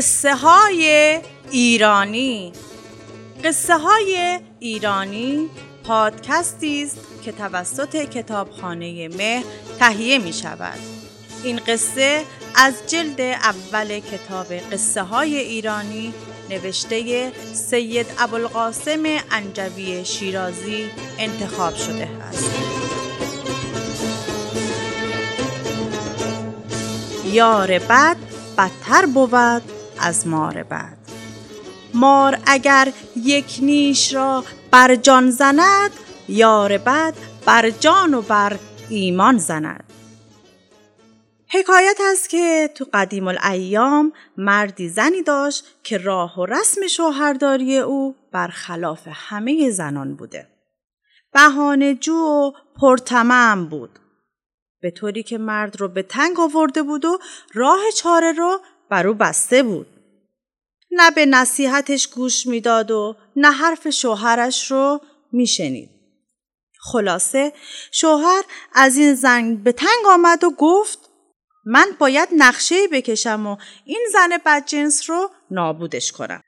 قصه های ایرانی. قصه های ایرانی پادکستی است که توسط کتابخانه مه تهیه می شود این قصه از جلد اول کتاب قصه های ایرانی نوشته سید ابوالقاسم انجوی شیرازی انتخاب شده است. یار بد بدتر بود از مار بد مار اگر یک نیش را بر جان زند یار بد بر جان و بر ایمان زند حکایت است که تو قدیم الایام مردی زنی داشت که راه و رسم شوهرداری او برخلاف همه زنان بوده. بهانه جو و پرتمام بود. به طوری که مرد رو به تنگ آورده بود و راه چاره رو بر او بسته بود. نه به نصیحتش گوش می‌داد و نه حرف شوهرش رو میشنید. خلاصه شوهر از این زن به تنگ آمد و گفت من باید نقشه بکشم و این زن بدجنس رو نابودش کنم.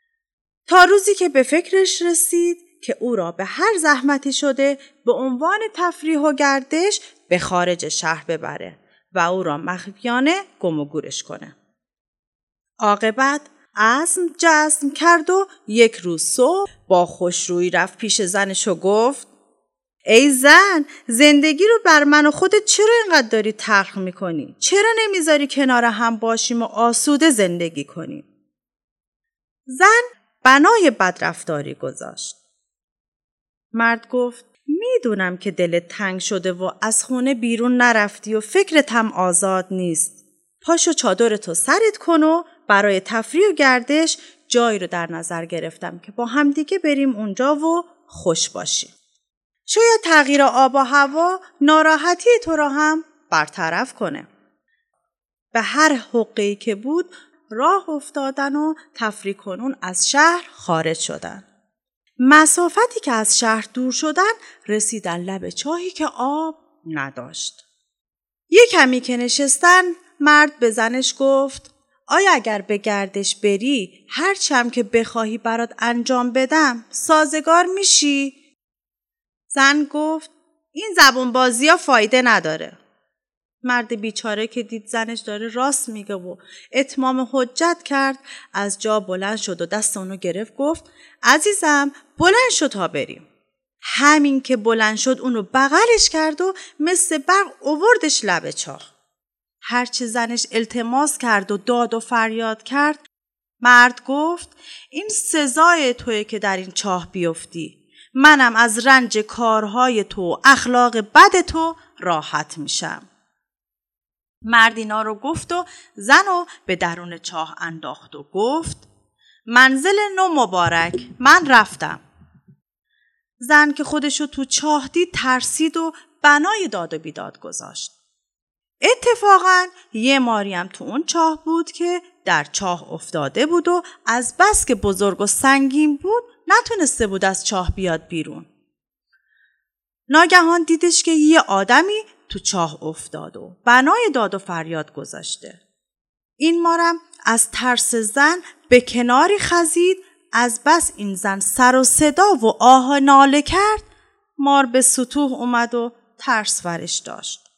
تا روزی که به فکرش رسید که او را به هر زحمتی شده به عنوان تفریح و گردش به خارج شهر ببره و او را مخفیانه گم و گورش کنه. عاقبت عزم جزم کرد و یک روز صبح با خوشرویی رفت پیش زنش و گفت ای زن زندگی رو بر من و خودت چرا اینقدر داری تلخ می‌کنی؟ چرا نمی‌ذاری کنار هم باشیم و آسوده زندگی کنیم؟ زن بنای بدرفتاری گذاشت. مرد گفت می‌دونم که دلت تنگ شده و از خونه بیرون نرفتی و فکرت هم آزاد نیست. پاشو چادرتو سرت کن و برای تفریح و گردش جایی رو در نظر گرفتم که با همدیگه بریم اونجا و خوش باشیم. شاید تغییر آب و هوا ناراحتی تو را هم برطرف کنه. به هر حقی که بود راه افتادن و تفریح کنون از شهر خارج شدن. مسافتی که از شهر دور شدن رسیدن لب چاهی که آب نداشت. یه کمی که نشستن مرد به زنش گفت آیا اگر به گردش بری هر چم که بخواهی برات انجام بدم سازگار میشی؟ زن گفت این زبون بازی ها فایده نداره. مرد بیچاره که دید زنش داره راست میگه و اتمام حجت کرد از جا بلند شد و دست اونو گرفت گفت عزیزم بلند شد تا بریم. همین که بلند شد اونو بغلش کرد و مثل برق اووردش لب چاه. هرچه زنش التماس کرد و داد و فریاد کرد مرد گفت این سزای توی که در این چاه بیفتی منم از رنج کارهای تو اخلاق بد تو راحت میشم. مرد اینا رو گفت و زن رو به درون چاه انداخت و گفت منزل نو مبارک من رفتم. زن که خودشو تو چاه دید ترسید و بنای داد و بیداد گذاشت. اتفاقا یه ماریم تو اون چاه بود که در چاه افتاده بود و از بس که بزرگ و سنگین بود نتونسته بود از چاه بیاد بیرون. ناگهان دیدش که یه آدمی تو چاه افتاد و بنای داد و فریاد گذاشته. این مارم از ترس زن به کناری خزید از بس این زن سر و صدا و آه ناله کرد مار به سطوح اومد و ترس ورش داشت.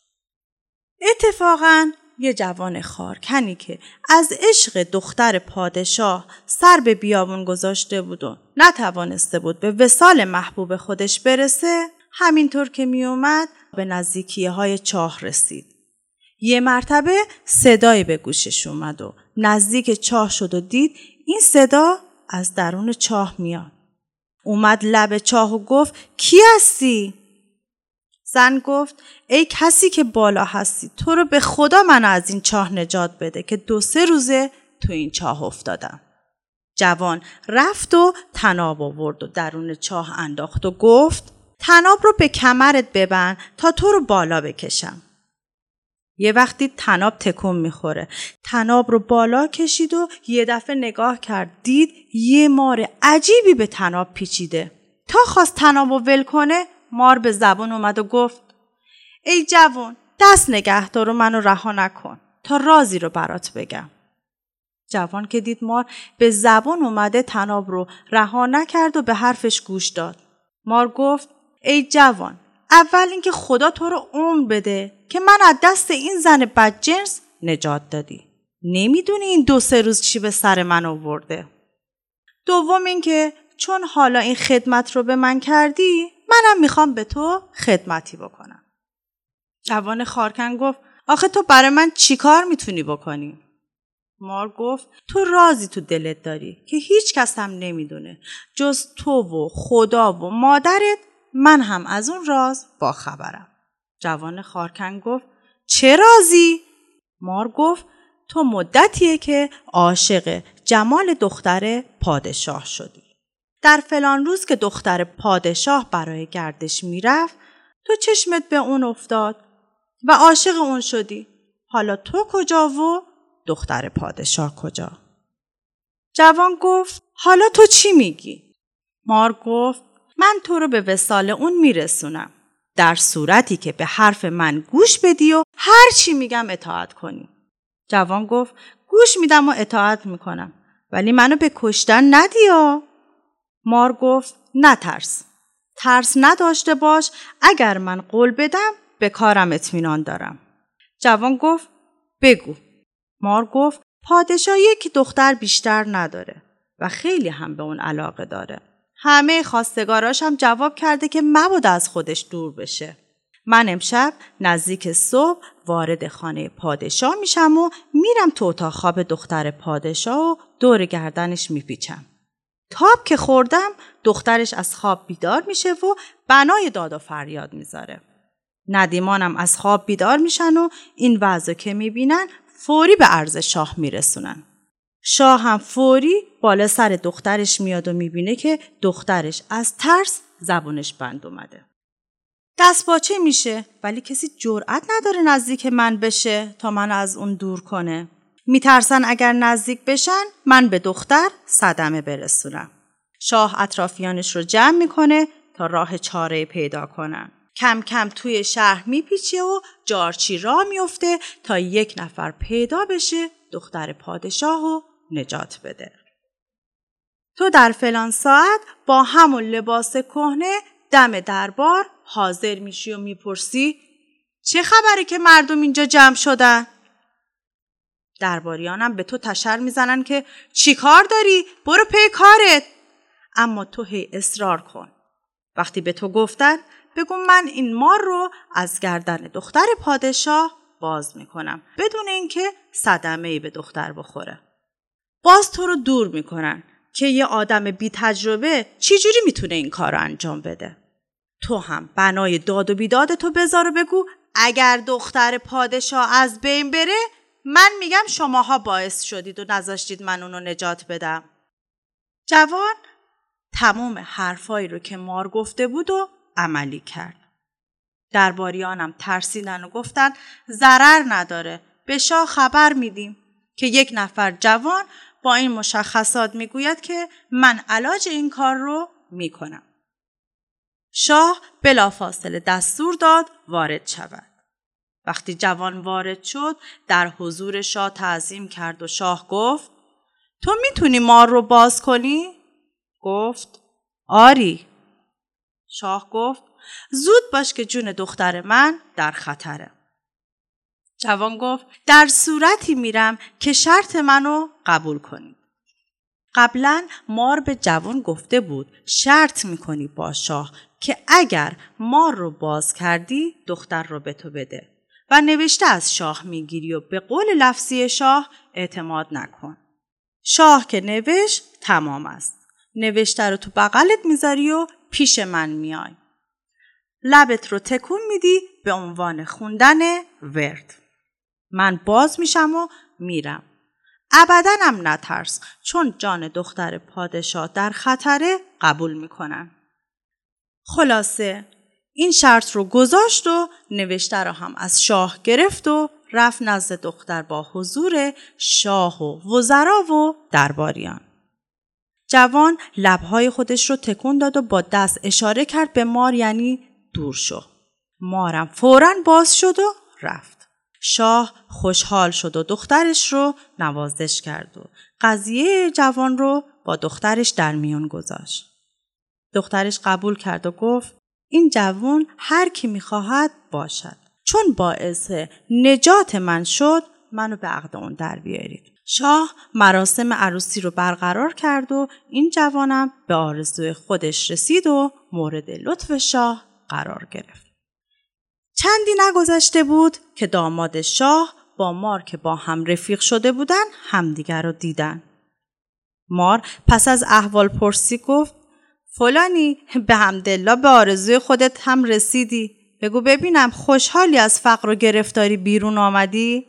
اتفاقا یه جوان خارکنی که از عشق دختر پادشاه سر به بیابون گذاشته بود و نتوانسته بود به وسال محبوب خودش برسه همینطور که میومد به نزدیکی های چاه رسید. یه مرتبه صدایی به گوشش اومد و نزدیک چاه شد و دید این صدا از درون چاه میاد. اومد لب چاه و گفت کی هستی؟ زن گفت ای کسی که بالا هستی تو رو به خدا من از این چاه نجات بده که دو سه روزه تو این چاه افتادم. جوان رفت و تناب آورد و درون چاه انداخت و گفت تناب رو به کمرت ببند تا تو رو بالا بکشم. یه وقتی تناب تکون می‌خوره. تناب رو بالا کشید و یه دفعه نگاه کرد دید یه مار عجیبی به تناب پیچیده. تا خواست تناب رو ول کنه مار به زبان اومد و گفت ای جوان دست نگه دار و منو رها نکن تا رازی رو برات بگم. جوان که دید مار به زبان اومده تناب رو رها نکرد و به حرفش گوش داد. مار گفت ای جوان اول اینکه خدا تو رو عمر بده که من از دست این زن بدجنس نجات دادی. نمی‌دونی این دو سه روز چی به سر من آورده. دوم اینکه چون حالا این خدمت رو به من کردی منم می‌خوام به تو خدمتی بکنم. جوان خارکن گفت آخه تو برای من چیکار می‌تونی بکنی؟ مار گفت تو رازی تو دلت داری که هیچ کس هم نمی‌دونه جز تو و خدا و مادرت من هم از اون راز با خبرم. جوان خارکن گفت چه رازی؟ مار گفت تو مدتیه که عاشق جمال دختر پادشاه شدی. در فلان روز که دختر پادشاه برای گردش می‌رفت تو چشمت به اون افتاد و عاشق اون شدی. حالا تو کجا و دختر پادشاه کجا؟ جوان گفت حالا تو چی میگی؟ مار گفت من تو رو به وسال اون میرسونم. در صورتی که به حرف من گوش بدی و هر چی میگم اطاعت کنی. جوان گفت گوش میدم و اطاعت می‌کنم ولی منو به کشتن ندیا. مار گفت نترس. ترس نداشته باش اگر من قول بدم به کارم اطمینان دارم. جوان گفت بگو. مار گفت پادشاه یک دختر بیشتر نداره و خیلی هم به اون علاقه داره. همه خواستگاراش هم جواب کرده که مبادا از خودش دور بشه. من امشب نزدیک صبح وارد خانه پادشاه میشم و میرم تو اتاق خواب دختر پادشاه و دور گردنش میپیچم. تاب که خوردم دخترش از خواب بیدار میشه و بنای داد و فریاد می‌ذاره. ندیمانم از خواب بیدار میشن و این وضع که می‌بینن فوری به عرض شاه میرسونن. شاه هم فوری بالا سر دخترش میاد و می‌بینه که دخترش از ترس زبونش بند اومده. دست باچه میشه ولی کسی جرأت نداره نزدیک من بشه تا من از اون دور کنه. میترسن اگر نزدیک بشن من به دختر صدمه برسونم. شاه اطرافیانش رو جمع می‌کنه تا راه چاره پیدا کنن. کم کم توی شهر میپیچه و جارچی را میفته تا یک نفر پیدا بشه دختر پادشاه و نجات بده. تو در فلان ساعت با همون لباس کهنه دم دربار حاضر میشی و می‌پرسی چه خبره که مردم اینجا جمع شدن؟ درباریانم به تو تشر می‌زنن که چی کار داری؟ برو پی کارت. اما تو هی اصرار کن. وقتی به تو گفتن بگو من این مار رو از گردن دختر پادشاه باز می‌کنم بدون اینکه صدمه ای به دختر بخوره. باز تو رو دور می‌کنن که یه آدم بی تجربه چجوری می‌تونه این کار رو انجام بده. تو هم بنای داد و بیداد تو بذار و بگو اگر دختر پادشاه از بین بره من میگم شماها باعث شدید و نذاشتید من اونو نجات بدم. جوان تمام حرفایی رو که مار گفته بود و عملی کرد. درباریانم ترسیدن و گفتن ضرر نداره به شاه خبر میدیم که یک نفر جوان با این مشخصات می‌گوید که من علاج این کار رو می‌کنم. شاه بلافاصله دستور داد وارد شود. وقتی جوان وارد شد در حضور شاه تعظیم کرد و شاه گفت تو می‌تونی مار رو باز کنی؟ گفت آری. شاه گفت زود باش که جون دختر من در خطره. جوان گفت در صورتی میرم که شرط منو قبول کنید. قبلا مار به جوان گفته بود شرط می‌کنی با شاه که اگر مار رو باز کردی دختر رو به تو بده نوشته از شاه می‌گیری و به قول لفظی شاه اعتماد نکن. شاه که نوشت تمام است. نوشته رو تو بغلت می‌ذاری و پیش من میای. لبت رو تکون میدی به عنوان خوندن ورد. من باز میشم و میرم. ابدا هم نترس چون جان دختر پادشاه در خطره قبول می‌کنن. خلاصه این شرط رو گذاشت و نوشته رو هم از شاه گرفت و رفت نزد دختر با حضور شاه و وزرا و درباریان. جوان لبهای خودش رو تکون داد و با دست اشاره کرد به مار یعنی دور شو. مارم فورا باز شد و رفت. شاه خوشحال شد و دخترش رو نوازش کرد و قضیه جوان رو با دخترش در میون گذاشت. دخترش قبول کرد و گفت این جوان هر کی می‌خواهد باشد. چون باعث نجات من شد منو به عقد اون در بیارید. شاه مراسم عروسی رو برقرار کرد و این جوانم به آرزوی خودش رسید و مورد لطف شاه قرار گرفت. چندی نگذشته بود که داماد شاه با مار که با هم رفیق شده بودن همدیگر رو دیدن. مار پس از احوال پرسی گفت فلانی به همدلله به آرزوی خودت هم رسیدی. بگو ببینم خوشحالی از فقر و گرفتاری بیرون آمدی؟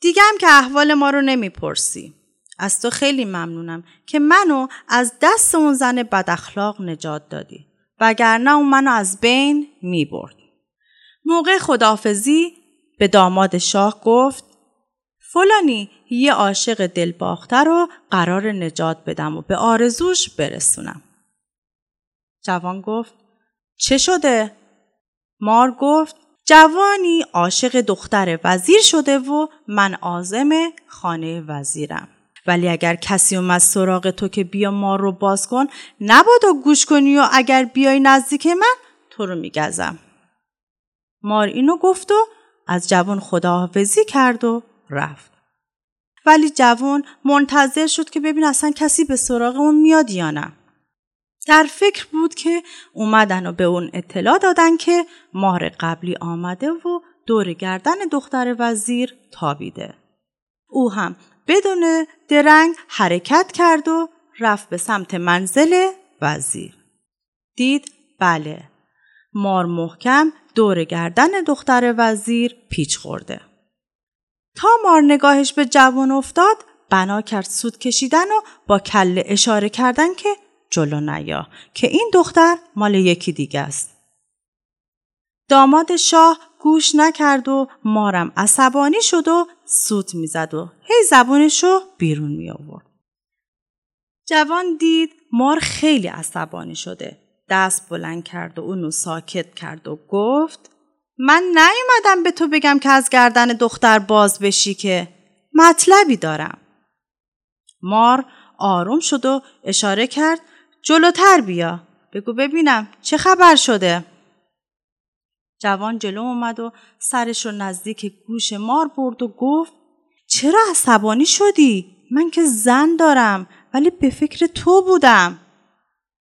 دیگم که احوال ما رو نمی‌پرسی. از تو خیلی ممنونم که منو از دست اون زن بد اخلاق نجات دادی. وگرنه اون منو از بین می برد. موقع خدافزی به داماد شاه گفت فلانی یه عاشق دلباخته رو قرار نجات بدم و به آرزوش برسونم. جوان گفت چه شده؟ مار گفت جوانی عاشق دختر وزیر شده و من آزم خانه وزیرم. ولی اگر کسی اومد سراغ تو که بیا مار رو باز کن نبادا گوش کنی و اگر بیای نزدیک من تو رو میگزم. مار اینو گفت و از جوان خداحافظی کرد و رفت. ولی جوان منتظر شد که ببین اصلا کسی به سراغ اون میاد یا نه. در فکر بود که اومدن و به اون اطلاع دادن که مار قبلی آمده و دور گردن دختر وزیر تابیده. او هم بدون درنگ حرکت کرد و رفت به سمت منزل وزیر. دید بله مار محکم دور گردن دختر وزیر پیچ خورده. تا مار نگاهش به جوان افتاد بنا کرد سود کشیدن و با کله اشاره کردن که جلو نیا که این دختر مال یکی دیگه است. داماد شاه گوش نکرد و مارم عصبانی شد و سوت می‌زد و هی زبونش رو بیرون می آورد. جوان دید مار خیلی عصبانی شده. دست بلند کرد و اونو ساکت کرد و گفت من نیومدم به تو بگم که از گردن دختر باز بشی که مطلبی دارم. مار آروم شد و اشاره کرد جلوتر بیا. بگو ببینم چه خبر شده؟ جوان جلو اومد و سرش رو نزدیک گوش مار برد و گفت چرا عصبانی شدی؟ من که زن دارم ولی به فکر تو بودم.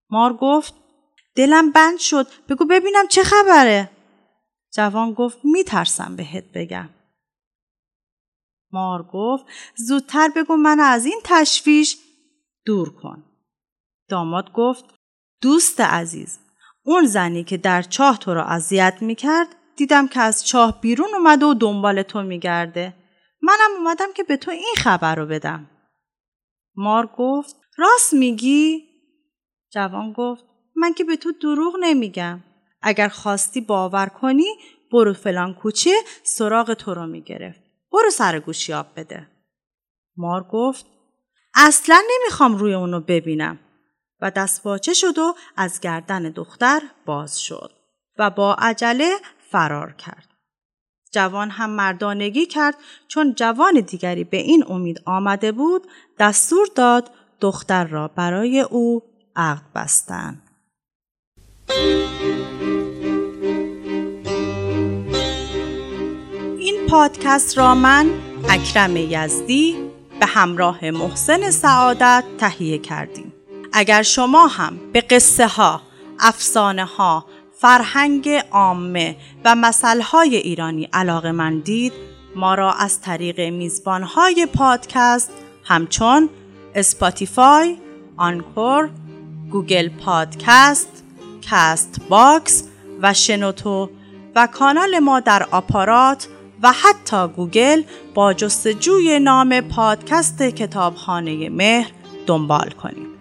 مار گفت دلم بند شد بگو ببینم چه خبره؟ جوان گفت میترسم بهت بگم. مار گفت زودتر بگو من از این تشویش دور کن. داماد گفت دوست عزیز اون زنی که در چاه تو را اذیت می‌کرد دیدم که از چاه بیرون اومده و دنبال تو میگرده. منم اومدم که به تو این خبر رو بدم. مار گفت راست میگی؟ جوان گفت من که به تو دروغ نمیگم. اگر خواستی باور کنی برو فلان کوچه سراغ تو رو می‌گرفت. برو سر گوشیاب بده. مار گفت اصلا نمی‌خوام روی اونو ببینم و دستپاچه شد و از گردن دختر باز شد و با عجله فرار کرد. جوان هم مردانگی کرد چون جوان دیگری به این امید آمده بود دستور داد دختر را برای او عقد بستند. پادکست را من اکرم یزدی به همراه محسن سعادت تهیه کردیم. اگر شما هم به قصه ها، افسانه ها، فرهنگ عامه و های ایرانی علاقه مندید ما را از طریق میزبان های پادکست همچون Spotify، Anchor، Google Podcast، Castbox و شنوتو و کانال ما در آپارات و حتی گوگل با جستجوی نام پادکست کتابخانه مهر دنبال کنید.